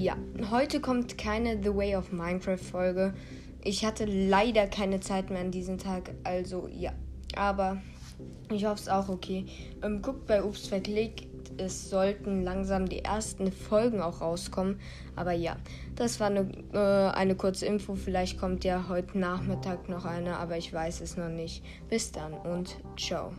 ja, heute kommt keine The Way of Minecraft Folge. Ich hatte leider keine Zeit mehr an diesem Tag, also ja. Aber ich hoffe es auch okay. Ähm, guckt bei Ups verklickt. Es sollten langsam die ersten Folgen auch rauskommen. Aber ja, das war eine, äh, eine kurze Info. Vielleicht kommt ja heute Nachmittag noch eine, aber ich weiß es noch nicht. Bis dann und ciao.